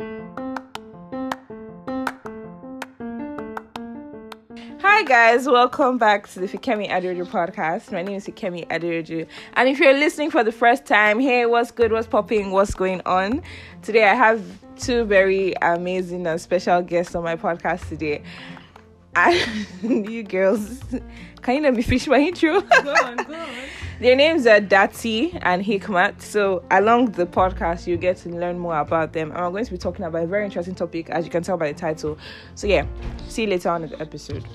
Hi guys, welcome back to the Fikemi Aderoju podcast. My name is Fikemi Aderoju, and if you're listening for the first time, hey, what's good? What's popping? What's going on? Today I have two very amazing and special guests on my podcast today. And you girls, can you let me finish my intro? Go on, go on. Their names are Dati and Hikmat. So along the podcast, you get to learn more about them. And we're going to be talking about a very interesting topic, as you can tell by the title. So yeah, see you later on in the episode.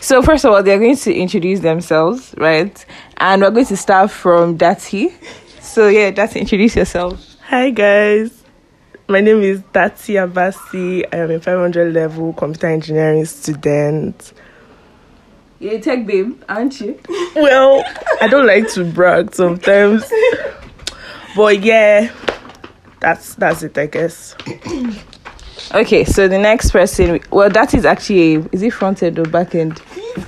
So first of all, they're going to introduce themselves, right? And we're going to start from Dati. So yeah, Dati, introduce yourself. Hi guys, my name is Dati Abasi. I am a 500 level computer engineering student. You're a tech babe, aren't you? Well, I don't like to brag sometimes, but yeah, that's that's it, I guess. Okay, so the next person, well, that is actually a, is it front end or back end?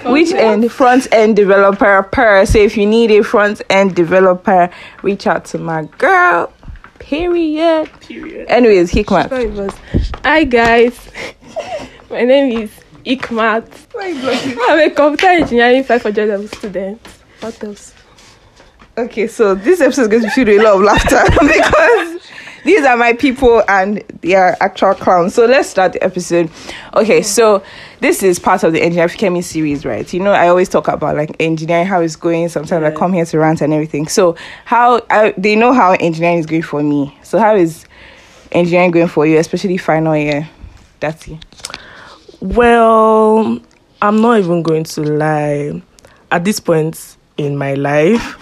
Which end? Front end developer per. So if you need a front end developer, reach out to my girl. Period. Period. Anyways, Hikmat. Hi guys, my name is Ikmat. I'm a computer engineering 500 level student. What else? Okay, so this episode is going to be filled with a lot of laughter because these are my people and they are actual clowns. So let's start the episode. Okay, hmm. so this is part of the engineering chemistry series, right? You know, I always talk about like engineering, how it's going. Sometimes I come here to rant and everything. So how I, they know how engineering is going for me. So how is engineering going for you, especially final year? That's it. Well, I'm not even going to lie. At this point in my life,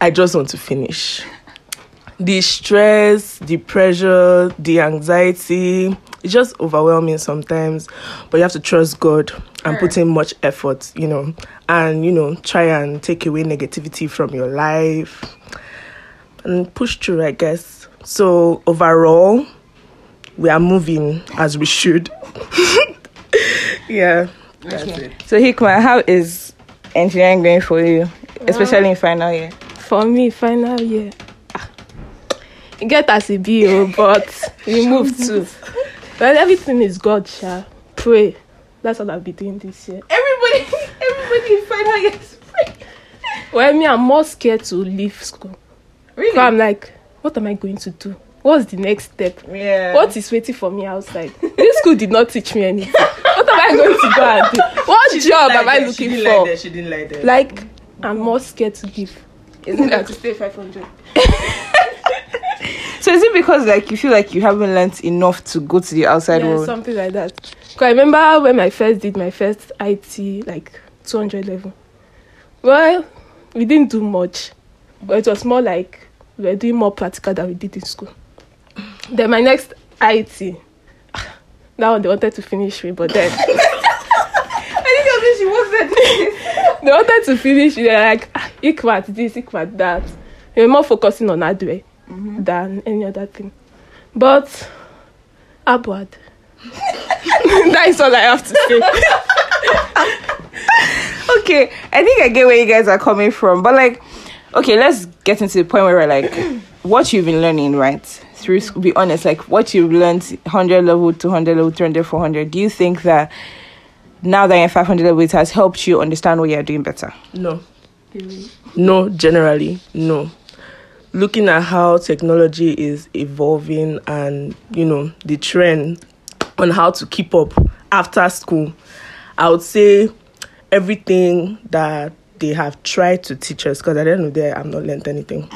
I just want to finish. The stress, the pressure, the anxiety, it's just overwhelming sometimes. But you have to trust God and put in much effort, you know, and, you know, try and take away negativity from your life and push through, I guess. So, overall, we are moving as we should. yeah. That's it. So Hikmat, how is engineering going for you, especially uh, in final year? For me, final year. Get as a B, oh, but we move too. Well, everything is God, Sha. Pray. That's what I'll be doing this year. Everybody, everybody in final year is free. Well, me, I'm more scared to leave school. Really? So I'm like, what am I going to do? What's the next step? yeah. What is waiting for me outside? This school did not teach me anything. What am I going to go and do? What job am I looking for? She didn't like that. Like, I'm more scared to give. Isn't that to stay 500? So is it because like you feel like you haven't learnt enough to go to the outside Yeah, world? something like that. Cause I remember when I first did my first IT, like 200 level. Well, we didn't do much, but it was more like we were doing more practical than we did in school. Then my next IT, that one they wanted to finish me, but then I didn't think she wasn't. they wanted to finish. They're like, ah, Ikmat this, Ikmat that. Were more focusing on hardware Mm-hmm. than any other thing. But, Abwad. that is all I have to say. okay, I think I get where you guys are coming from, but like, okay, let's get into the point where we're like, what you've been learning, right? Through school, be honest, like what you've learned, 100 level, 200 level, 300, 400. Do you think that now that you're 500 level, it has helped you understand what you're doing better? No. No, generally, no. Looking at how technology is evolving and, you know, the trend on how to keep up after school, I would say everything that they have tried to teach us, because at the end of the day, I've not learned anything.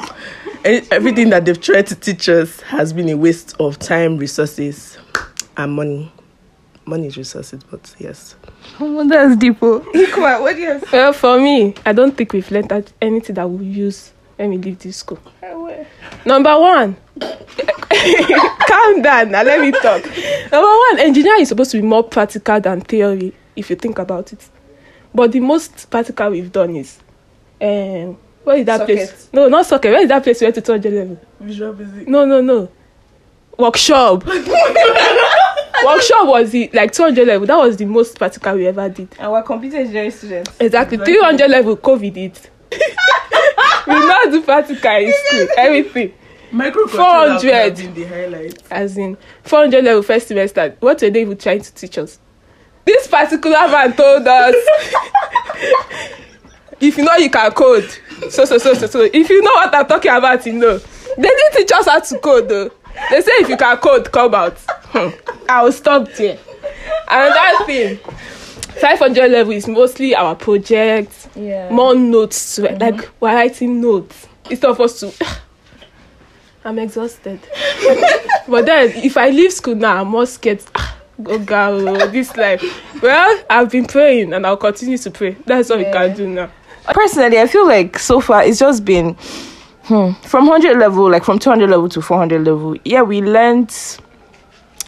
Everything that they've tried to teach us has been a waste of time, resources, and money. Money is resources, but yes. Oh, that's deep. Oh. Come on, what do you have? Well, for me, I don't think we've learned anything that we use when me leave this school. Number one, calm down now. Let me talk. Number one, engineering is supposed to be more practical than theory, if you think about it. But the most practical we've done is, um, where is that place? No, not socket. Where is that place we went to 200 level? Visual basic. No, no, no. Workshop. Workshop was the like 200 level. That was the most practical we ever did. Our computer engineering students. Exactly. Exactly. 300 level, COVID it. We not do practical in school. Everything. Microcontroller 400. have been the highlight. As in 400 level first semester. What were they even trying to teach us? This particular man told us if you know you can code. So so so so so. If you know what I'm talking about, you know. They didn't teach us how to code though. They say if you can code, come out. Hmm. I will stop there. Another thing. 500 level is mostly our projects, Yeah. more notes to it. Like we're writing notes instead of us to. I'm exhausted. but then if I leave school now, I'm more scared. Ah, Oh God, this life. Well, I've been praying and I'll continue to pray. That's all we can do now. Personally, I feel like so far it's just been hmm, from 100 level, like from 200 level to 400 level. Yeah, we learned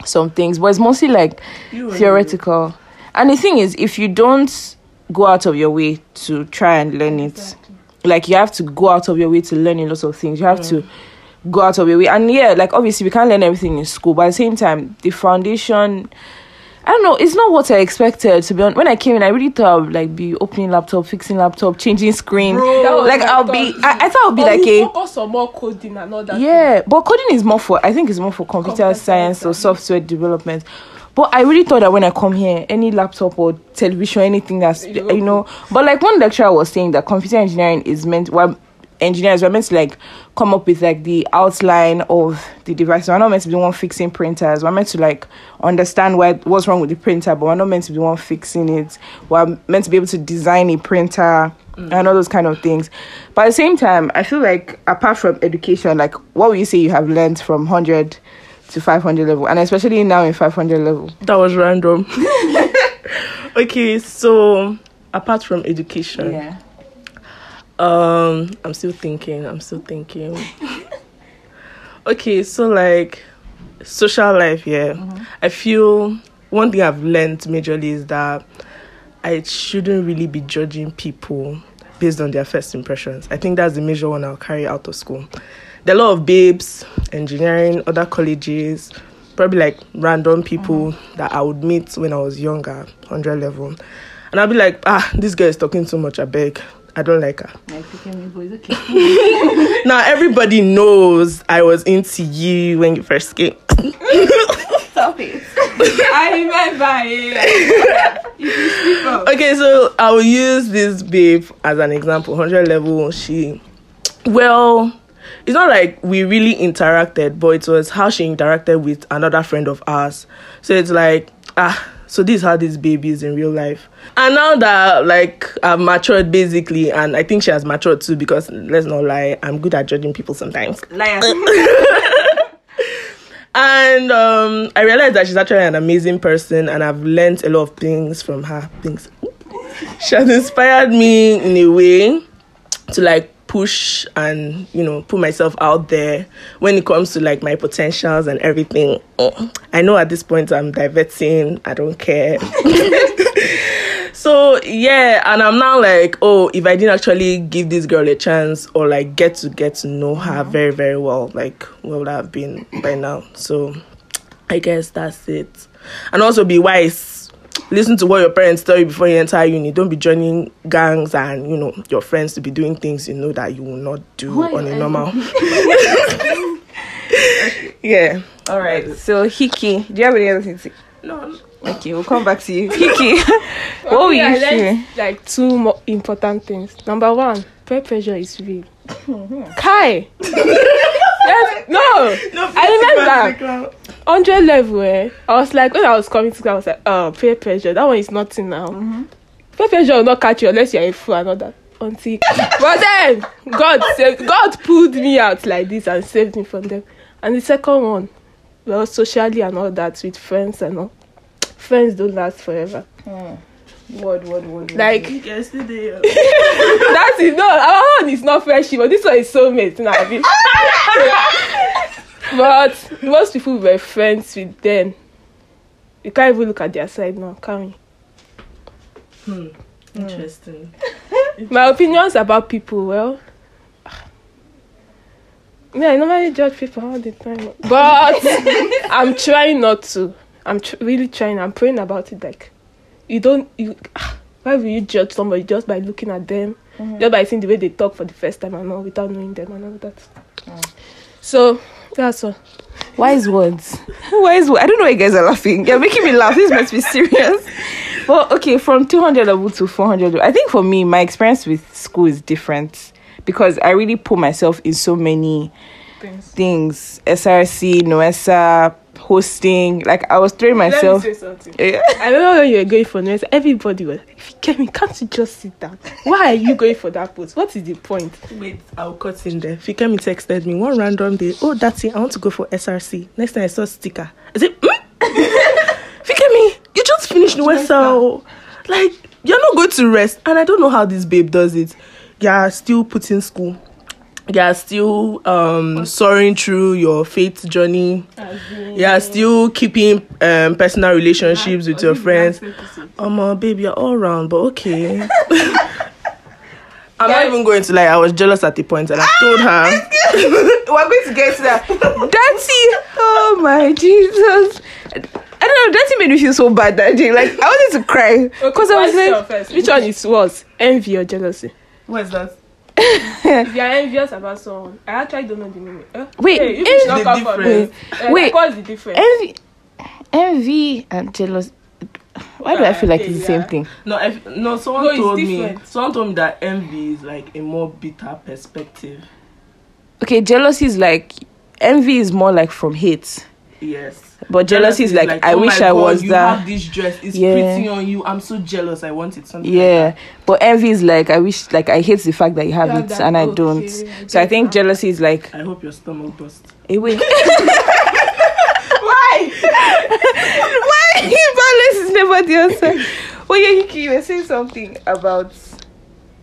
some things, but it's mostly like You theoretical. And the thing is, if you don't go out of your way to try and learn it, like you have to go out of your way to learn a lot of things. You have to go out of your way. And yeah, like obviously we can't learn everything in school, but at the same time, the foundation. I don't know. It's not what I expected. To be honest, when I came in, I really thought I would like be opening laptop, fixing laptop, changing screen. Was like I'll be. I, I thought I'll be like a focus on more coding and all that. yeah, but coding is more for I think it's more for computer, Computer science or software development. But I really thought that when I come here, any laptop or television, anything that's You know. But like one lecturer was saying that computer engineering is meant well engineers were meant to like come up with like the outline of the device. We're not meant to be the one fixing printers. We're meant to like understand what what's wrong with the printer, but we're not meant to be the one fixing it. We're meant to be able to design a printer and all those kind of things. But at the same time, I feel like apart from education, like what would you say you have learned from hundred to five hundred level, and especially now in five hundred level? That was random. okay, so apart from education, um, I'm still thinking. I'm still thinking. okay, so like social life, yeah. I feel one thing I've learned majorly is that I shouldn't really be judging people based on their first impressions. I think that's the major one I'll carry out of school. There are a lot of babes, engineering, other colleges, probably like random people that I would meet when I was younger, 100 level. And I'll be like, ah, this girl is talking too much, I beg. I don't like her. Now everybody knows I was into you when you first came. Stop it. I remember it. Okay, so I will use this babe as an example. 100 level, she, well, it's not like we really interacted, but it was how she interacted with another friend of ours. So it's like, ah, so this is how this baby is in real life. And now that like I've matured basically, and I think she has matured too, because let's not lie, I'm good at judging people sometimes. Liar. And um, I realized that she's actually an amazing person, and I've learned a lot of things from her. Things she has inspired me in a way to like push and you know put myself out there when it comes to like my potentials and everything. I know at this point I'm diverting. I don't care. So yeah, and I'm now like, oh, if I didn't actually give this girl a chance or like get to get to know her mm-hmm. very very well, like what would I have been by now? So I guess that's it. And also be wise. Listen to what your parents tell you before you enter uni. Don't be joining gangs and you know your friends to be doing things you know that you will not do on a normal. yeah. All right. So Heeky, do you have any other things? to- No. Okay, we'll come back to you. Heeky, what were I you learned. Like two more important things. Number one, peer pressure is real. Kai. Yes, no. I remember. 100 level, eh? I was like, when I was coming to school, I was like, oh, peer pressure. That one is nothing now. Peer pressure will not catch you unless you're a fool and all that. Until, but then God saved, God pulled me out like this and saved me from them. And the second one, well, socially and all that with friends and all. Friends don't last forever. Word, word, word. Like Yesterday. that is no, our one is not friendship, but this one is soulmate now. but most people were friends with them. You can't even look at their side now, can we? Hmm, hmm. Interesting. My opinions about people, well, yeah, I normally judge people all the time, but I'm trying not to. I'm tr- really trying. I'm praying about it. Like, you don't, you, ah, why will you judge somebody just by looking at them mm-hmm. just by seeing the way they talk for the first time and all without knowing them and all that. Mm. So that's all. Wise words. Wise words. I don't know why you guys are laughing. You're making me laugh. This must be serious. Well, okay, from 200 level to 400 level. I think for me, my experience with school is different because I really put myself in so many Things. things. SRC, NUESA, hosting. Like, I was throwing myself. Let me say something. Yeah. I remember when you were going for noise, everybody was like, Kevin, can't you just sit down? Why are you going for that post? What is the point? Wait, I'll cut in there. Fikemi texted me one random day. Oh, that's it. I want to go for SRC. Next time I saw sticker. I said, mm? Fikemi, you just finished Wesel. Like, you're not going to rest. And I don't know how this babe does it. You're still putting school. You're still um soaring through your faith journey. You're still keeping um personal relationships with your friends. Oh my babe, you're all round, but okay. I'm not even going to lie. I was jealous at the point, and I told her. We're going to get to that. Dati. Oh my Jesus. I don't know. Dati made me feel so bad that day. Like I wanted to cry because I was like, first, which one is worse, envy or jealousy? What's that? If you're envious about someone, I actually don't know the name. Uh, Wait, hey, you envy- should not The for difference. this. Uh, Wait. what's the difference? envy, envy and jealousy. Why do I feel like it's the same thing? No, I, no. Someone No, it's told me. different. Someone told me that envy is like a more bitter perspective. Okay, jealousy is like envy is more like from hate, Yes. But jealousy is like, I oh wish my I God, was you that. have this dress. It's Yeah. pretty on you. I'm so jealous. I want it. Something. like Yeah, but envy is like I wish, like I hate the fact that you have You have it that, and I oh, don't. I So I think jealousy is like. I hope your stomach burst. Eh, it will. Why? Why? Balance is never the answer. Oh yeah, Heeky, you were saying something about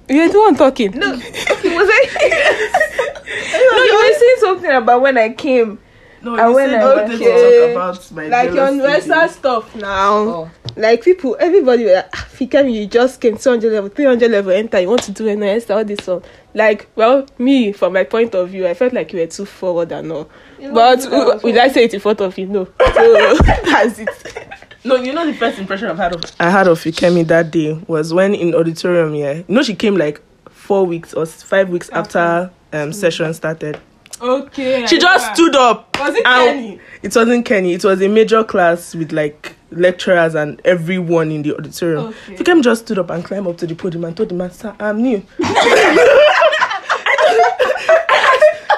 You're the one talking. no. Okay, was I? no, you were saying something about when I came. No, And you when said I you was wanted to talk about my like your jealousy universal stuff now. Oh. Like people, everybody, were like, ah, Fikemi, you just came 200 level, 300 level, enter, you want to do NS, all this one. Like, well, me, from my point of view, I felt like you were too forward and all. But uh, will I say it in front of you? No. So that's it. No, you know the first impression I've had of I had of Fikemi that day was when in auditorium. Yeah, you know she came like four weeks or five weeks after um session started. Okay. She just stood up. Was it Kenny? It wasn't Kenny. It was a major class with like lecturers and everyone in the auditorium. Okay. Fikemi just stood up and climbed up to the podium and told the man, "Sir, I'm new."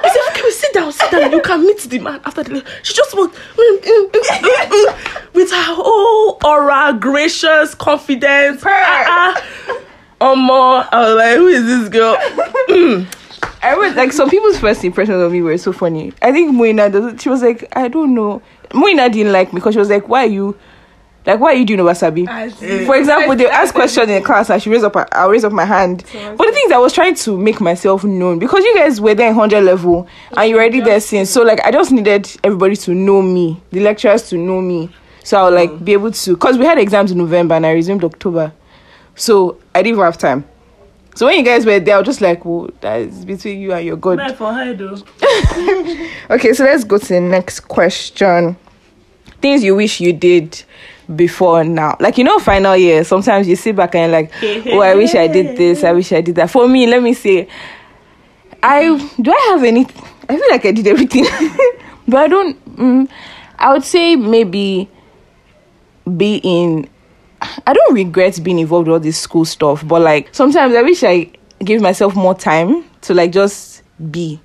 I said, "Fikemi, sit down, sit down. You can meet the man after the." le-" She just walked mm, mm, mm, mm, mm, with her whole aura, gracious, confident. Ah, ah. Omo, I was like, "Who is this girl?" I was like some people's first impressions of me were so funny. I think Moina does she was like, I don't know. Moina didn't like me because she was like, Why are you like why are you doing wasabi? For example, they ask questions in class and she raised up I'll raise up my hand. But the thing is I was trying to make myself known because you guys were there in hundred level and you're already there since. So like I just needed everybody to know me, the lecturers to know me. So I'll like be able to because we had exams in November and I resumed October. So I didn't even have time. So when you guys were there, I was just like, well, that is between you and your God. For her though. Okay, so let's go to the next question. Things you wish you did before now. Like, you know, final year, sometimes you sit back and you're like, oh, I wish I did this, I wish I did that. For me, let me say, I do I have any I feel like I did everything. but I don't mm, I would say maybe be in I don't regret being involved with all this school stuff, but like sometimes I wish I give myself more time to like just be.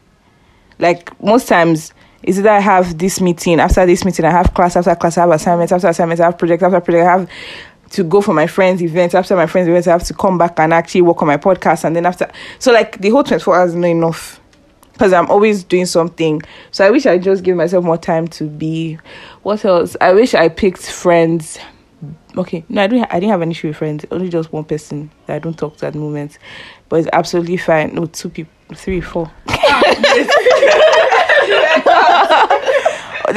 Like most times, is that I have this meeting, after this meeting, I have class, after class, I have assignments, after assignments, I have project, after project, I have to go for my friends' events, after my friends' events, I have to come back and actually work on my podcast, and then after, so like the whole 24 hours is not enough because I'm always doing something. So I wish I just give myself more time to be. What else? I wish I picked friends. Okay, no, I don't. I didn't have an issue with friends. Only just one person that I don't talk to at the moment, but it's absolutely fine. No, two people, three, four. there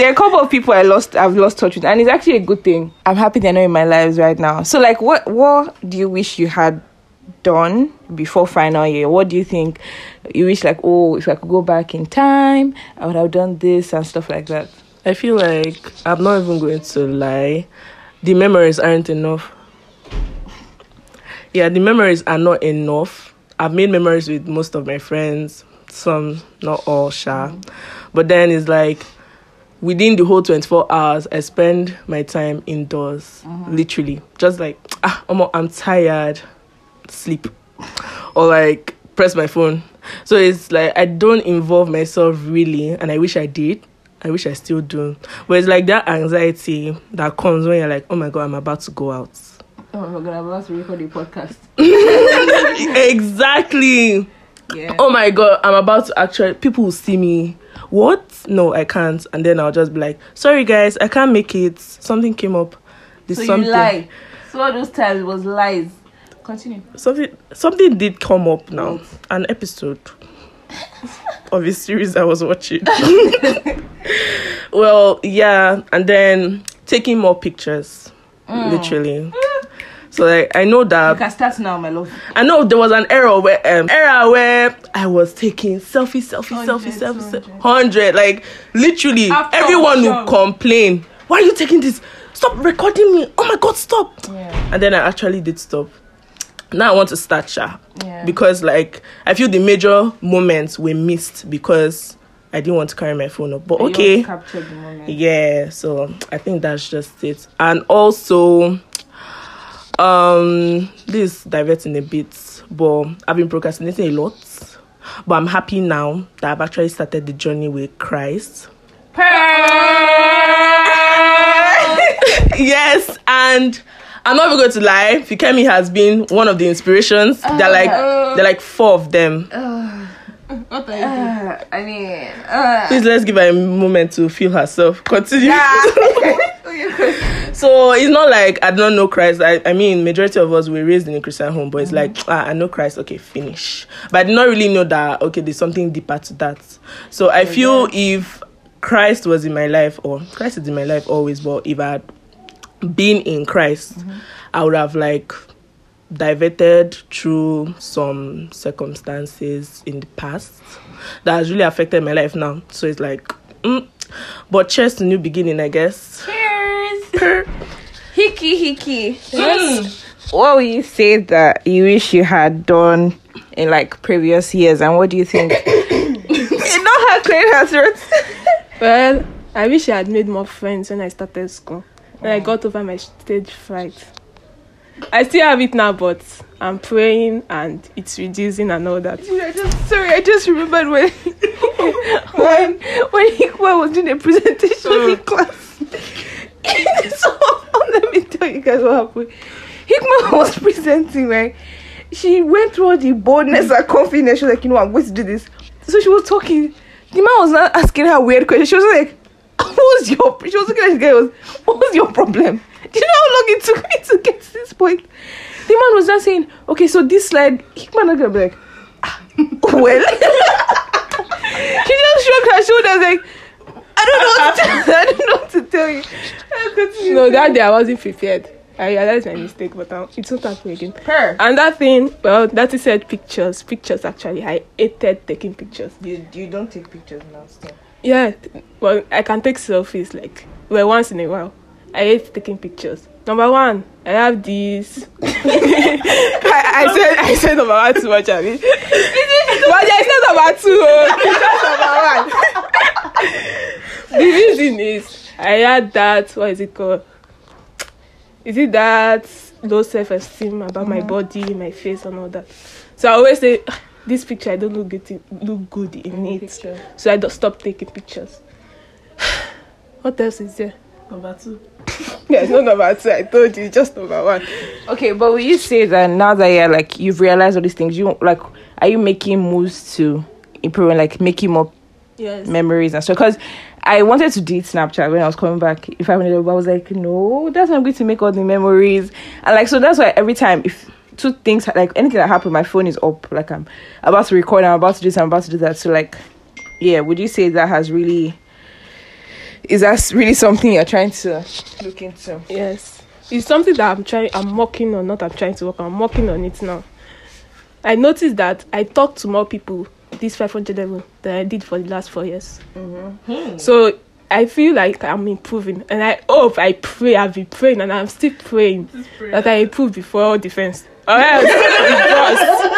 are a couple of people I lost. I've lost touch with, and it's actually a good thing. I'm happy they're not in my lives right now. So, like, what what do you wish you had done before final year? What do you think you wish, like, oh, if I could go back in time, I would have done this and stuff like that. I feel like I'm not even going to lie. The memories aren't enough. Yeah, the memories are not enough. I've made memories with most of my friends, some not all, sha. But then it's like within the whole 24 hours, I spend my time indoors, literally. Just like, ah, I'm, I'm tired, sleep. Or like, press my phone. So it's like, I don't involve myself really, and I wish I did. I wish I still do. But it's like that anxiety that comes when you're like, oh my god, I'm about to go out. Oh my god, I'm about to record a podcast. exactly. Yeah. Oh my god, I'm about to actually people will see me. What? No, I can't. And then I'll just be like, sorry guys, I can't make it. Something came up. There's so something you lie. So all those times was lies. Continue. something something did come up now. What? An episode of a series I was watching. well, yeah, and then taking more pictures. Literally. So like I know that You can start now, my love. I know there was an era where um era where I was taking selfie, selfie, selfie, Hundred, selfie, selfie, hundred. Like literally, After everyone would complain. Why are you taking this? Stop recording me! Oh my god, stop! Yeah. And then I actually did stop. Now I want to start Yeah. because like I feel the major moments were missed because I didn't want to carry my phone up. But okay, capture the moment. yeah. So I think that's just it. And also, um, this is diverting a bit, but I've been procrastinating a lot. But I'm happy now that I've actually started the journey with Christ. yes, and I'm not even going to lie. Fikemi has been one of the inspirations. they're like they're like four of them. What are you doing? Uh, I mean, uh, Please let's give her a moment to feel herself. Continue. so it's not like I don't know Christ. I, I mean, majority of us were raised in a Christian home, but it's like ah, I know Christ. Okay, finish. But I did not really know that. Okay, there's something deeper to that. So I feel if Christ was in my life, or Christ is in my life always, but if I had been in Christ, I would have like diverted through some circumstances in the past that has really affected my life now. So it's like, mm. but cheers to new beginning, I guess. cheers. Heeky, Heeky. What would you say that you wish you had done in like previous years, and what do you think? you know how clean her throat. Well, I wish I had made more friends when I started school. When I got over my stage fright. I still have it now, but I'm praying and it's reducing and all that. I just sorry, I just remembered when when when Hikma was doing a presentation in class. so let me tell you guys what happened. Hikma was presenting, right? She went through all the boldness and confidence. She was like, you know, I'm going to do this. So she was talking. The man was not asking her weird questions. She was like, "What's your?" She was looking at the guy. Was, "What's your problem?" Do you know how long it took me to get to this point? The man was not saying, "Okay, so this slide." Hikma not gonna be like, "Ah, "Well." she just shrugged her shoulders like, "I don't know what to tell. I don't know what to tell you." No, that day I wasn't prepared. I realized my mistake, but um, it won't happen again. her. And that thing, well, that is said pictures. Pictures actually. I hated taking pictures. You you don't take pictures now, still. Yeah, well, I can take selfies like well once in a while. I hate taking pictures. Number one, I have this. I, I said I said number one too much, I mean. but yeah, it's not number two. oh. It's just number one. the reason is I had that. What is it called? Is it that low self-esteem about my body, my face, and all that? So I always say, "Ah, this picture I don't look good, in, look good in it. Picture. So I just stop taking pictures. what else is there? Number two. There's no number two. I told you, it's just number one. Okay, but will you say that now that you're like you've realized all these things, you like are you making moves to improve and like making more Yes. memories and stuff? Because I wanted to delete Snapchat when I was coming back. If I wanted, but I was like, no, that's not going to make all the memories. And like so, that's why every time if two things like anything that happened, my phone is up. Like I'm about to record, I'm about to do this, I'm about to do that. So like, yeah, would you say that has really is that really something you're trying to look into? Yes. It's something that I'm trying. I'm working on. Not I'm trying to work. on, I'm working on it now. I noticed that I talk to more people this 500 level than I did for the last four years. Mm-hmm. Hmm. So I feel like I'm improving, and I hope I pray. I've been praying, and I'm still praying that I improve before all defense. Or else, it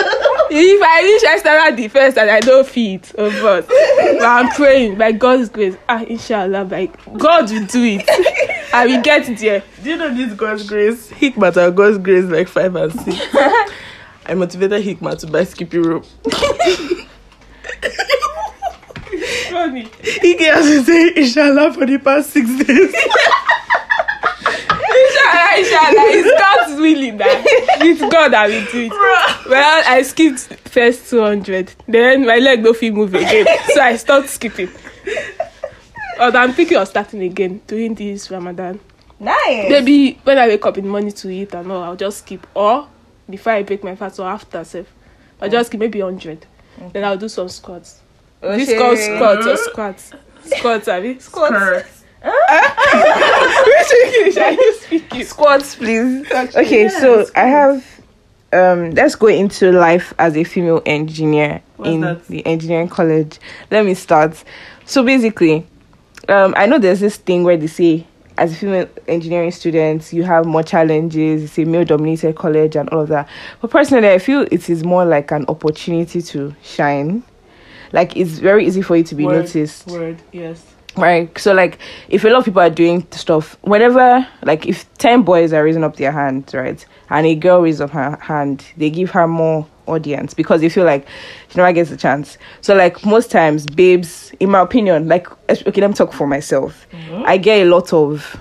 if I reach external defense and I don't fit, oh God. But I'm praying by God's grace. Ah, inshallah, by God will do it. I will get there. Do you know this God's grace? Hikmat and God's grace like five and six. I motivated Hikmat to buy skipping rope. Funny. He has been saying inshallah for the past six days. Inshallah, inshallah. It's God's willing that. It's God that will do it. Well, I skipped first 200. Then my leg no fit move again. So I stopped skipping. But I'm thinking of starting again during this Ramadan. Nice. Maybe when I wake up in the morning to eat and all, I'll just skip. Or before I break my fast or after self. I'll just skip maybe 100. Mm. Then I'll do some squats. Oh, this Okay. called squats or squats. Squats, I mean. Squats. Which English are you speaking? Squats, please. Okay, so I have. Um, let's go into life as a female engineer What's in that? the engineering college. Let me start. So basically, um, I know there's this thing where they say, as a female engineering student, you have more challenges. It's a male-dominated college and all of that. But personally, I feel it is more like an opportunity to shine. Like it's very easy for you to be Word, noticed Word, yes. Right? So like if a lot of people are doing stuff whenever like if 10 boys are raising up their hand right and a girl raises up her hand they give her more audience because they feel like she never gets a chance. So like most times babes in my opinion like okay let me talk for myself. Mm-hmm. I get a lot of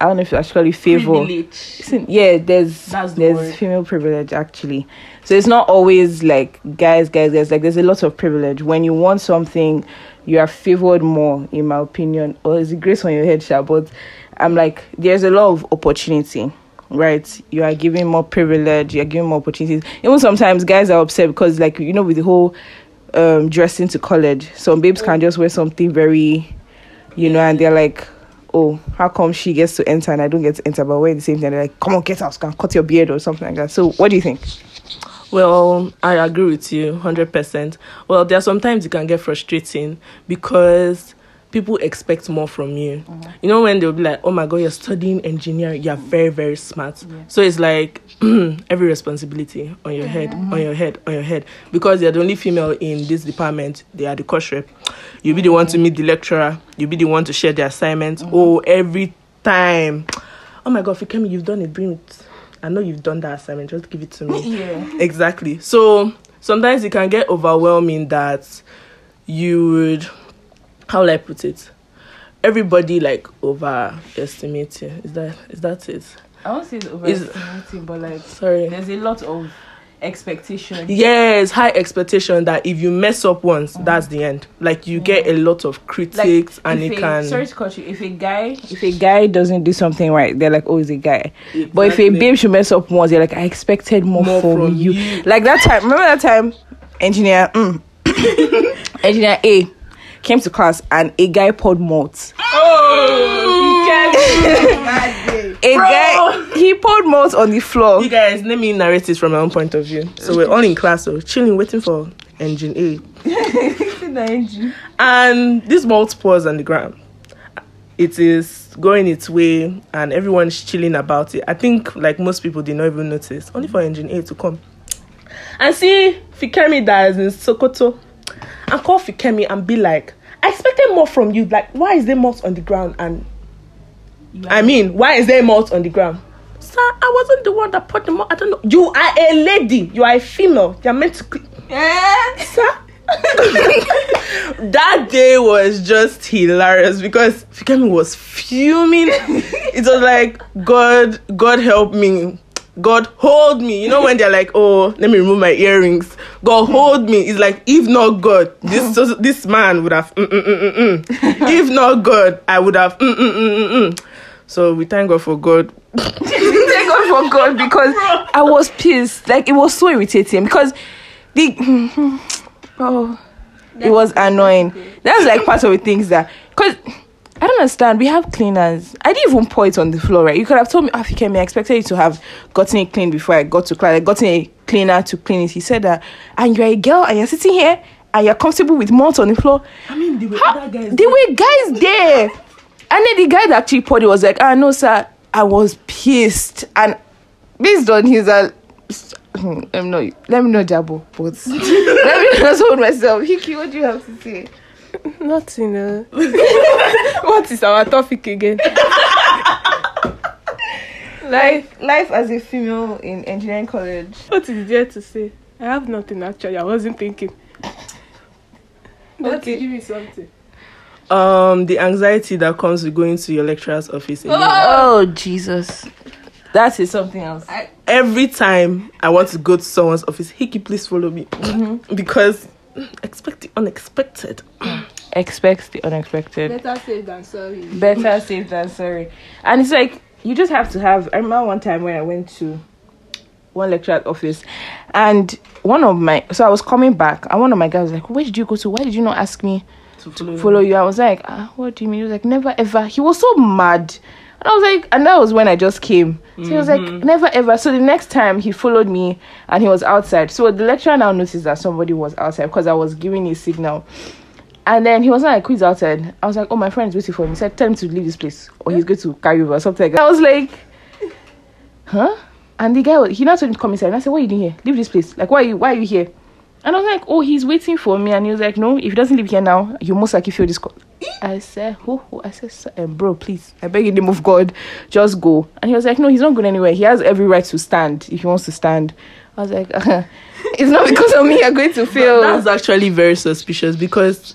i don't know if you actually favor. Privilege. Yeah there's the there's word. female privilege actually. So it's not always like guys guys guys like there's a lot of privilege. When you want something you are favored more in my opinion or is it grace on your head sha but i'm like there's a lot of opportunity right you are giving more privilege you're giving more opportunities even sometimes guys are upset because like you know with the whole um dressing to college some babes can just wear something very you know and they're like oh, how come she gets to enter and I don't get to enter, but we're the same thing? They're like, come on, get out, can cut your beard or something like that. So, what do you think? Well, I agree with you 100%. Well, there are sometimes it can get frustrating because people expect more from you. Mm-hmm. You know, when they'll be like, oh my God, you're studying engineering, you're very, very smart. So it's like every responsibility on your head, mm-hmm. on your head, on your head. Because you're the only female in this department, they are the course rep. You'll be the one to meet the lecturer, you'll be the one to share the assignment. Mm-hmm. Oh, every time. Oh my God, Fikemi, you've done it. Bring it. I know you've done that assignment. Just give it to me. Yeah. Exactly. So sometimes it can get overwhelming that you would how will I put it? Everybody like overestimate you. Is that is that it? I won't say it's overestimating, but like, Sorry. there's a lot of expectation. Yes, high expectation that if you mess up once, that's the end. Like you get a lot of critics and it a, can sorry to cut you. If a guy, if a guy doesn't do something right, they're like, oh, he's a guy. But if a babe should mess up once, they're like, I expected more, More from, from you. you. Like that time. Remember that time, engineer, mm, engineer A came to class and a guy poured malt. Oh, A guy he poured malt on the floor. You guys, let me narrate it from my own point of view. So we're all in class, so chilling, waiting for engine A. and this malt pours on the ground. It is going its way, and everyone's chilling about it. I think, like most people, did not even notice. Only for engine A to come and see Fikemi that is in Sokoto, and call Fikemi and be like, "I expected more from you. Like, why is there malt on the ground?" And I mean, why is there malt on the ground? Sir, I wasn't the one that put the malt. I don't know. You are a lady. You are a female. You're meant to. clean- eh? Sir. that day was just hilarious because Fikemi was fuming. it was like, God, God help me. God hold me. You know when they're like, oh, let me remove my earrings. God hold me. It's like, if not God, this this man would have. Mm, mm, mm. mm, mm. if not God, I would have. Mm, So we thank God for God. Thank God for God because I was pissed. Like it was so irritating because the oh it was annoying. That's like part of the things that because I don't understand. We have cleaners. I didn't even pour it on the floor, right? You could have told me, oh, you came, I expected you to have gotten it clean before I got to class. I gotten a cleaner to clean it. He said that, and you're a girl and you're sitting here and you're comfortable with malt on the floor. I mean, the way How- there were guys there. And then the guy that actually poured it was like, ah, no, sir. I was pissed. And based on his, uh, let me know. Let me know, Jabo. But let me just hold myself. Heeky, what do you have to say? Nothing. Uh. what is our topic again? Life, life as a female in engineering college. What is there to say? I have nothing actually. I wasn't thinking. Okay. give me something. Um, the anxiety that comes with going to your lecturer's office. alone. Oh Jesus, that is something else. Every time I want to go to someone's office, Heeky, please follow me because expect the unexpected. Expect the unexpected. Better safe than sorry. Better safe than sorry. And it's like you just have to have. I remember one time when I went to one lecturer's office, and one of my so I was coming back, and one of my guys was like, "Where did you go to? Why did you not ask me To follow, follow you?" I was like, ah, "What do you mean?" He was like, "Never ever." He was so mad. And I was like, and that was when I just came. So he was like, never ever. So the next time he followed me and he was outside. So the lecturer now noticed that somebody was outside because I was giving a signal. And then he was like, who's outside? I was like, oh, my friend is waiting for me. He said, tell him to leave this place or he's going to carry over or something like that. I was like, huh? And the guy, was, he now told him to come inside. And I said, what are you doing here? Leave this place. Like, why are you, why are you here? And I was like, oh, he's waiting for me. And he was like, no, if he doesn't leave here now, you most likely feel this call. I said, who? who? I said, "Sir, um, bro, please, I beg in the name of God, just go. And he was like, no, he's not going anywhere. He has every right to stand if he wants to stand. I was like, it's not because of me you're going to fail. That's actually very suspicious because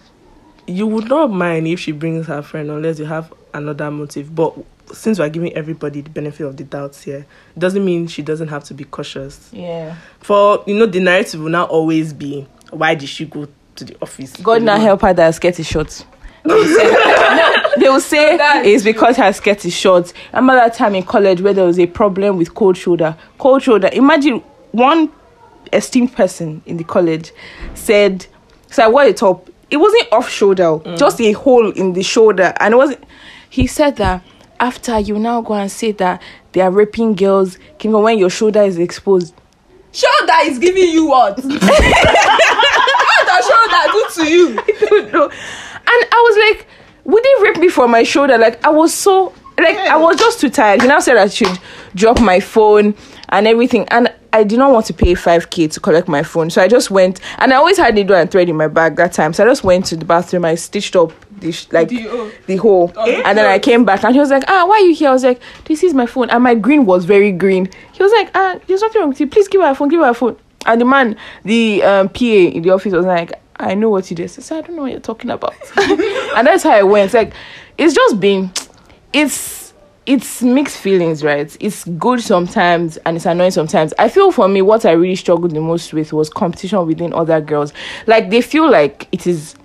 you would not mind if she brings her friend unless you have another motive. But since we're giving everybody the benefit of the doubt here, it doesn't mean she doesn't have to be cautious. Yeah. For you know, the narrative will not always be why did she go to the office? God now help her that her skirt is short. They will say, no, they will say it's because her skirt is short. I remember that time in college where there was a problem with cold shoulder. Cold shoulder. Imagine one esteemed person in the college said, "So I wore a top. It wasn't off shoulder, mm. just a hole in the shoulder, and it wasn't." He said that after you now go and say that they are raping girls, King, when your shoulder is exposed. Shoulder is giving you what? what does shoulder do to you? don't know. And I was like, would they rape me for my shoulder? Like I was so like I was just too tired. He now said I should drop my phone and everything. And I did not want to pay 5k to collect my phone. So I just went and I always had needle and thread in my bag that time. So I just went to the bathroom, I stitched up the sh- like The hole. the hole. And then I came back and he was like, Ah, why are you here? I was like, This is my phone. And my green was very green. He was like, Ah, there's nothing wrong with you. Please give her a phone, give her a phone. And the man, the um, PA in the office was like, I know what you did. I said, I don't know what you're talking about. and that's how I went. Like, it's just been, it's, it's mixed feelings, right? It's good sometimes and it's annoying sometimes. I feel for me, what I really struggled the most with was competition within other girls. Like, they feel like it is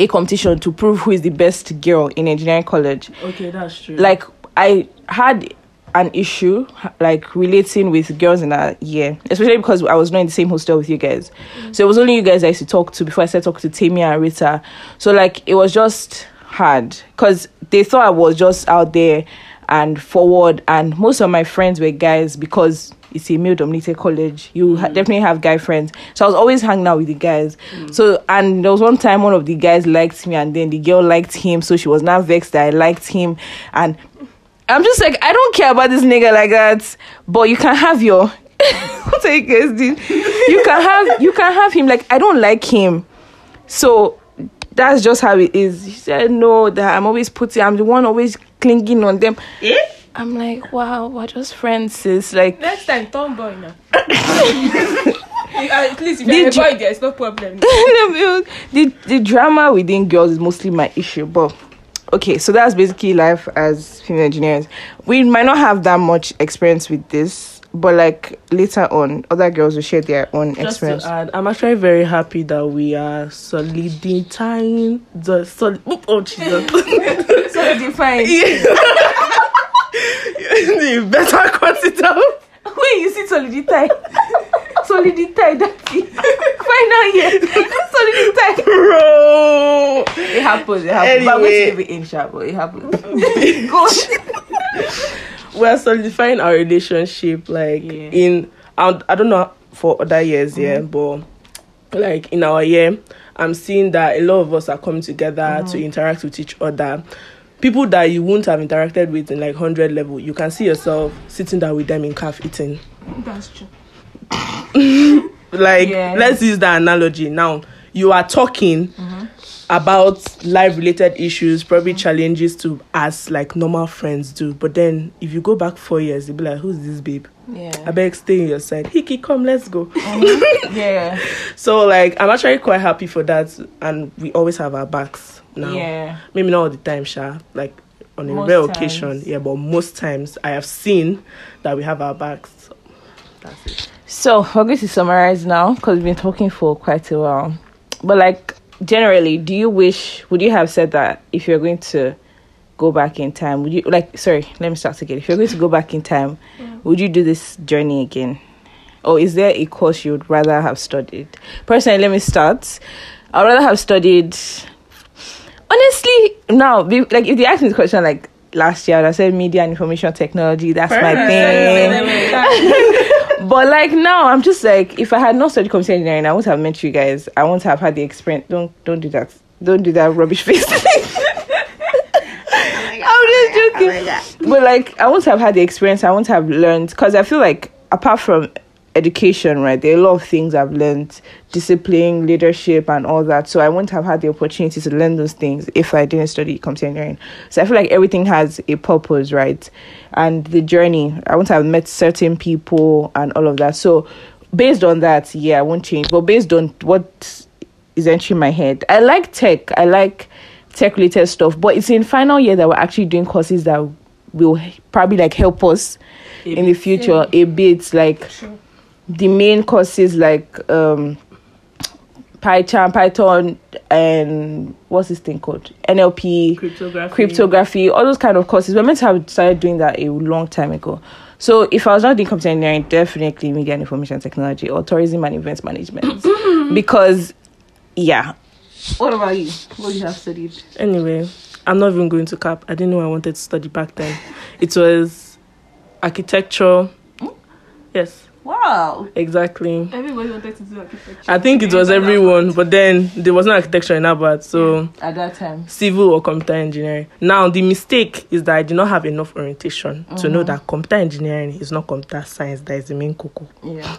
a competition to prove who is the best girl in engineering college Okay, that's true. like I had an issue like relating with girls in that year, especially because I was not in the same hostel with you guys. Mm. So it was only you guys I used to talk to before I started talking to Tamia and Rita. So like it was just hard because they thought I was just out there and forward, and most of my friends were guys because it's a male dominated college. You ha- mm. definitely have guy friends. So I was always hanging out with the guys. Mm. So and there was one time one of the guys liked me, and then the girl liked him, so she was now vexed that I liked him, and I'm just like, I don't care about this nigga like that. But you can have your what are you guys doing? You can have you can have him. Like I don't like him. So that's just how it is. He said no, that I'm always putting I'm the one always clinging on them. Eh? I'm like, wow, we're just friends, sis. Like Next time, tomboy now. You- uh, At least if you're a Did you- boy, there's no problem. the the drama within girls is mostly my issue, but okay, so that's basically life as female engineers. We might not have that much experience with this, But like later on, other girls will share their own Just experience. Just to add, I'm actually very happy that we are solidifying the solid. Oh Jesus! solidifying. you better cut it out. Wait, you see solidify. solidify that thing. final year. solidify. Bro, it happens. It happens. Anyway. But we should be in sharp. But it happens. Go. We're solidifying our relationship. Like Yeah. in, I I don't know for other years, yeah, but like in our year, I'm seeing that a lot of us are coming together to interact with each other. People that you wouldn't have interacted with in like hundred level, you can see yourself sitting down with them in calf eating. That's true. like Yeah. let's use that analogy now you are talking Mm-hmm. About life related issues probably challenges to us like normal friends do but then if you go back four years you'll be like who's this babe Yeah. i beg stay in your side Heeky come let's go mm-hmm. yeah. so like i'm actually quite happy for that and we always have our backs now Yeah. maybe not all the time sha like on a Most rare times. occasion yeah but most times i have seen that we have our backs so that's it So we're going to summarize now because we've been talking for quite a while. But like generally, do you wish would you have said that if you're going to go back in time, would you like sorry, let me start again. If you're going to go back in time, would you do this journey again? Or is there a course you would rather have studied? Personally, let me start. I'd rather have studied honestly now be, like if you ask me the question like last year I said media and information technology that's my thing but like now I'm just like if I had not studied computer engineering I wouldn't have met you guys. I wouldn't have had the experience. Don't don't do that. Don't do that rubbish face I'm just joking. But like I wouldn't have had the experience. I wouldn't have learned. Because I feel like apart from education right? There are a lot of things I've learned discipline leadership and all that. So I wouldn't have had the opportunity to learn those things if I didn't study computer engineering so I feel like everything has a purpose right? And the journey I wouldn't have met certain people and all of that. So based on that yeah I won't change. But based on what is entering my head I like tech. I like tech related stuff. But it's in final year that we're actually doing courses that will probably like help us in the future a bit like the main courses like um python python and what's this thing called? Nlp cryptography. cryptography all those kind of courses. We're meant to have started doing that a long time ago. So if i was not doing computer engineering definitely media and information technology or tourism and events management. Because yeah. What about you? What do you have studied? Anyway, I'm not even going to cap. I didn't know I wanted to study back then. It was architecture. Yes, wow exactly. Everybody wanted to do architecture. I think it was everyone, but then there was no architecture in Abbott, so at that time civil or computer engineering. Now the mistake is that I did not have enough orientation to know mm-hmm. that computer engineering is not computer science. That is the main cocoa. yeah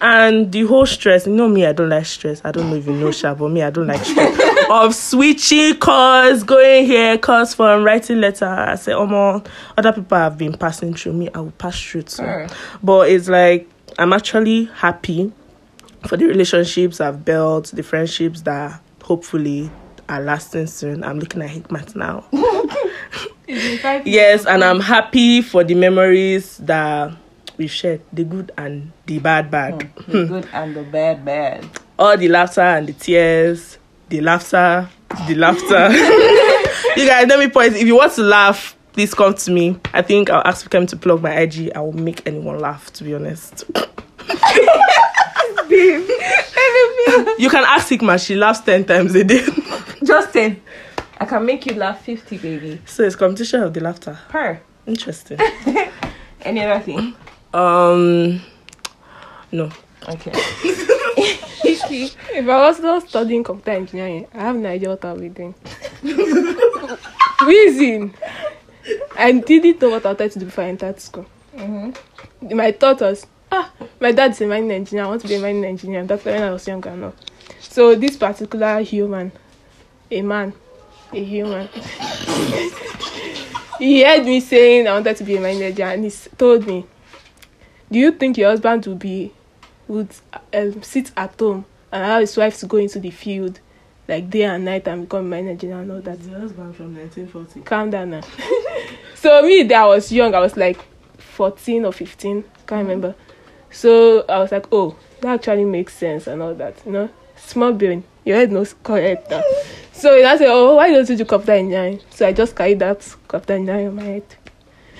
And the whole stress, you know me, I don't like stress. I don't know if you know Sha, but me, I don't like stress. of switching course, going here, course from writing letter. I say, oh more other people have been passing through me, I will pass through too. Sure. But it's like I'm actually happy for the relationships I've built, the friendships that hopefully are lasting soon. I'm looking at Hikmat now. yes, and I'm happy for the memories that we've shared, the good and the bad bad. Hmm, the hmm. good and the bad bad All the laughter and the tears, the laughter, the laughter. you guys, let me point. If you want to laugh, please come to me. I think I'll ask Kim to plug my IG. I will make anyone laugh, to be honest. you can ask Hikma, she laughs 10 times a day. Justin, I can make you laugh 50, baby. so it's competition of the laughter. Per. Interesting. Any other thing? Um, no. Okay. If I was not studying computer engineering, I have no idea what I'll be doing. Reason. I didn't know what I wanted to do before I entered school. Mm-hmm. My thought was, ah, my dad's a mining engineer. I want to be a mining engineer. That's when I was younger now. So this particular human, a man, a human, he heard me saying I wanted to be a mining engineer, and he told me, "Do you think your husband would be would um, sit at home and allow his wife to go into the field like day and night and become mining engineer and all that?" The husband from 1940. calm down now. so me that I was young, I was like 14 or 15, can't mm-hmm. remember. So I was like, oh, that actually makes sense and all that, you know. Small brain, your head knows correct now. So I said, oh, why don't you do computer engineering? So I just carried that computer engineering in my head.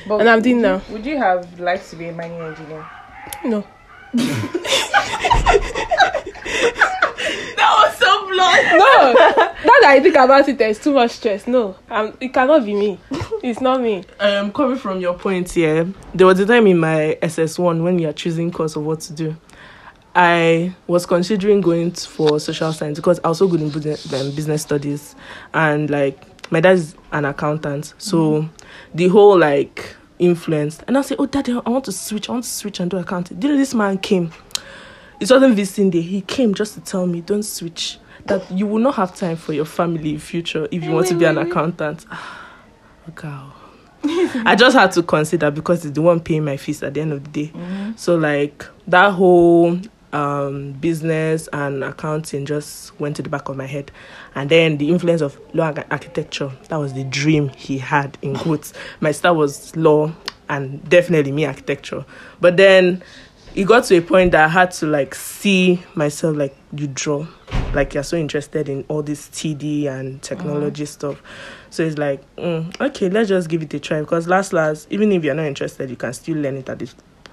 But And I'm doing would now. Would you have liked to be a mining engineer? No. Was so blunt. No, now that I think about it, there's too much stress. No, um, it cannot be me. It's not me. Um, coming from your point here, there was a time in my SS1 when you are choosing course of what to do. I was considering going for social science because I was so good in business, um, studies, and like my dad is an accountant, so the whole like influence. And I say, oh, daddy, I want to switch. I want to switch and do accounting. Then this man came. It wasn't visiting day. He came just to tell me, don't switch. That you will not have time for your family in future if you want to be an accountant. Ah, okay. I just had to consider because it's the one paying my fees at the end of the day. So like that whole um business and accounting just went to the back of my head. And then the influence of law and architecture, that was the dream he had in quotes. My star was law and definitely me architecture. But then it got to a point that I had to like see myself like you draw, like you're so interested in all this TD and technology mm-hmm. stuff. So it's like, mm, okay, let's just give it a try because last last, even if you're not interested, you can still learn it at the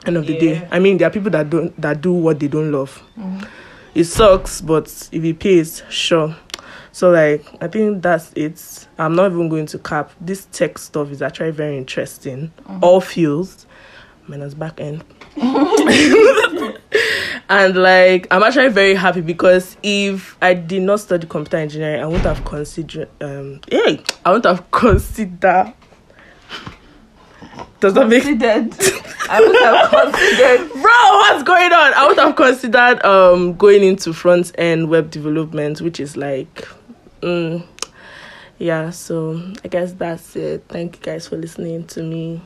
end of the day. I mean, there are people that don't that do what they don't love. Mm-hmm. It sucks, but if it pays, sure. So like, I think that's it. I'm not even going to cap. This tech stuff is actually very interesting. Mm-hmm. All fields, minus back end. and like I'm actually very happy because if I did not study computer engineering, I wouldn't have considered um hey, I wouldn't have considered does that make Considered. I would have considered. bro what's going on i would have considered um going into front end web development which is like mm, yeah so i guess that's it thank you guys for listening to me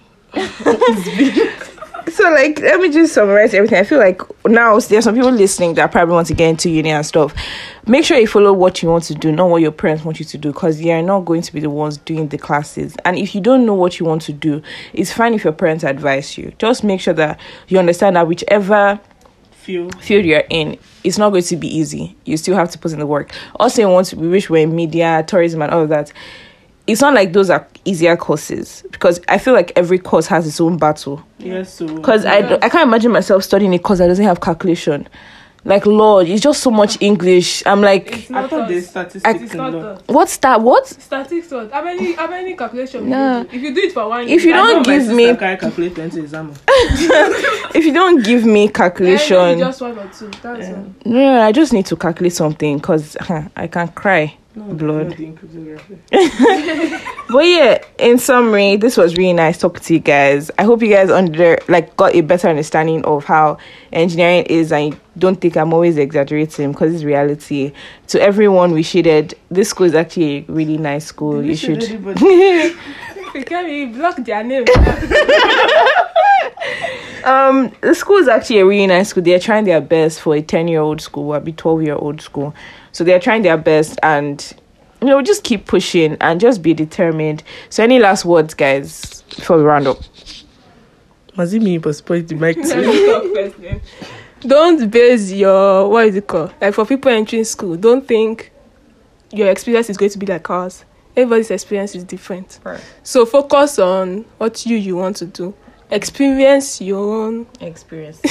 So like, let me just summarize everything. I feel like now there's some people listening that probably want to get into uni and stuff. Make sure you follow what you want to do, not what your parents want you to do, because they are not going to be the ones doing the classes. And if you don't know what you want to do, it's fine if your parents advise you. Just make sure that you understand that whichever feel field you're in, it's not going to be easy. You still have to put in the work. Also, you want to, we wish we're in media, tourism, and all of that. It's not like those are easier courses because I feel like every course has its own battle. yes so Because I, don't- I can't imagine myself studying a course that doesn't have calculation. Like, Lord, it's just so much English. I'm like, It's i not thought us. there's statistics It's not law what's that? What? Statistics what? How many how many calculation will Yeah. you do? If you do it for one If you year, I know don't my give me- carry calculator into exam If you don't give me then calculation, just one or two. That's Yeah. all. no, no, I just need to calculate something because I can cry. No, Blood. not. But yeah, in summary, this was really nice talking to you guys. I hope you guys under like got a better understanding of how engineering is, I don't think I'm always exaggerating because it's reality. To everyone we shaded, this school is actually a really nice school. You should. If you can't you block their name. Um, the school is actually a really nice school. They're trying their best for a ten-year-old school, or be twelve-year-old school. So they're trying their best, and you know, just keep pushing and just be determined. So, any last words, guys, before we round up? Must it me but point the mic Let to me talk first then. Don't base your what is it called? Like for people entering school, don't think your experience is going to be like ours. Everybody's experience is different. Right. So focus on what you you want to do. Experience your own. Experience.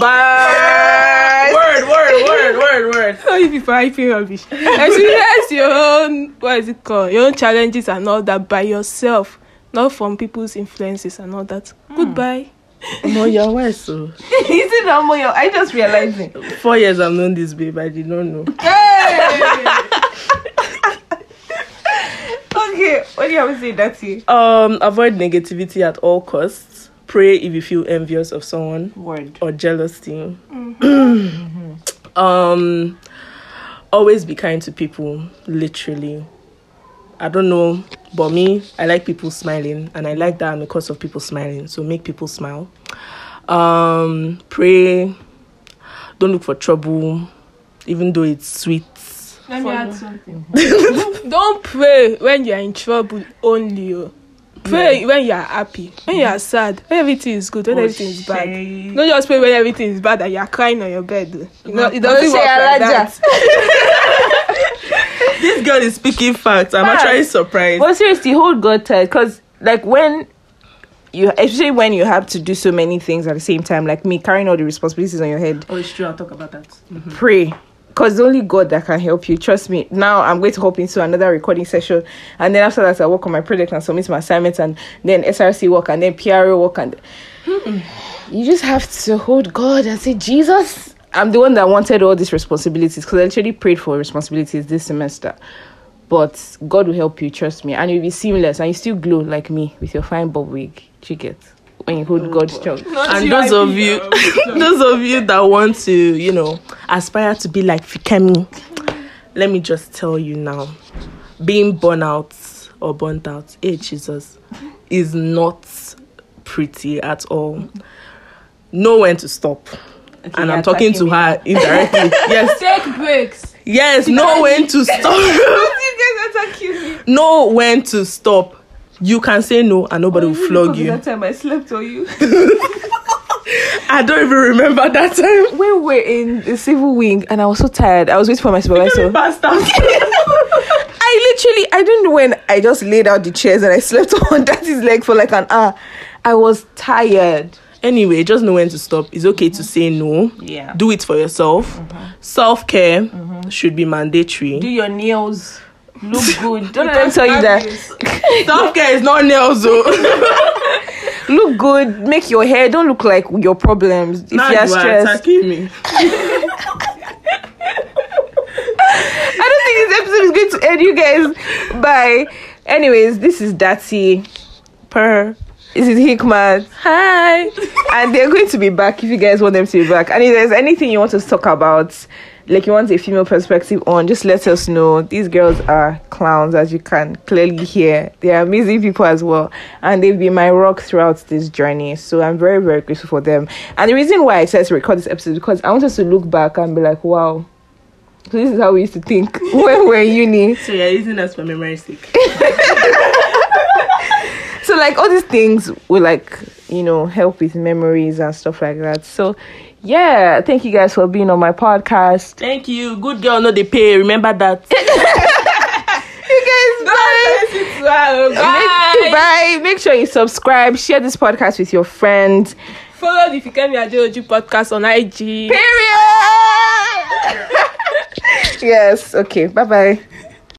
Bye. Word, word, word, word, word. How you people are hyping rubbish? Experience your own. What is it called? Your own challenges and all that by yourself, not from people's influences and all that. Goodbye. No, you're wise, so. Is it normal? I just realizing. Four years I've known this babe, I did not know. Okay, what do you have to say, Dati? Um, avoid negativity at all costs. Pray if you feel envious of someone Word. or jealousy. um, always be kind to people. Literally, I don't know, but me, I like people smiling, and I like that cause of people smiling. So make people smile. Um, pray. Don't look for trouble, even though it's sweet. Let me add something. Don't pray when you're in trouble only. oh. Pray when you're happy. When you're sad. When everything is good. When oh, everything is bad. Don't just pray when everything is bad and you're crying on your bed. oh. You know, it doesn't work like that. This girl is speaking facts. I'm Facts. actually surprised. But seriously, hold God tight, because like when you, especially when you have to do so many things at the same time, like me carrying all the responsibilities on your head, Oh, it's true. I'll talk about that. Mm-hmm. pray. Because only God that can help you. Trust me. Now I'm going to hop into another recording session, and then after that, I work on my project and submit my assignments, and then SRC work, and then PRO work, and you just have to hold God and say, Jesus, I'm the one that wanted all these responsibilities because I literally prayed for responsibilities this semester. But God will help you, trust me, and you'll be seamless, and you still glow like me with your fine bob wig. You when you hold God's child. and those of you those of you that want to you know aspire to be like fikemi let me just tell you now. Being burnt out or burnt out hey jesus is not pretty at all. Know when to stop. And i'm talking to her indirectly. Yes. Take breaks. yes know when to stop. You guys attacking me. know when to stop you can say no and nobody will oh, flog you That time I slept on you. i don't even remember that time we were in the civil wing and I was so tired. I was waiting for my supervisor. I literally, I don't know when I just laid out the chairs and I slept on Dati's leg for like an hour. I was tired. Anyway, just know when to stop. It's okay to say no. Yeah. Do it for yourself. Mm-hmm. Self care mm-hmm. should be mandatory. Do your nails look good. don't let them tell you that. Self care is not nails, though. Look good. Make your hair. Don't look like your problems. If now you're you stressed. attacking me. I don't think this episode is going to end you guys. Bye. Anyways, this is Dati. Per. This is Hikmat. Hi. and they're going to be back if you guys want them to be back. And if there's anything you want us to talk about, like you want a female perspective on, just let us know. These girls are clowns, as you can clearly hear. They are amazing people as well, and they've been my rock throughout this journey. So I'm very, very grateful for them. And the reason why I decided to record this episode is because I want us to look back and be like, wow. So this is how we used to think when we were in uni. So you're using us for memory's sake. so like all these things will like you know help with memories and stuff like that so yeah thank you guys for being on my podcast Thank you. Good girl, no they pay. Remember that. you guys bye. Make, bye make sure you subscribe share this podcast with your friends Follow the Fikemi Aderoju podcast on IG. period yes okay bye bye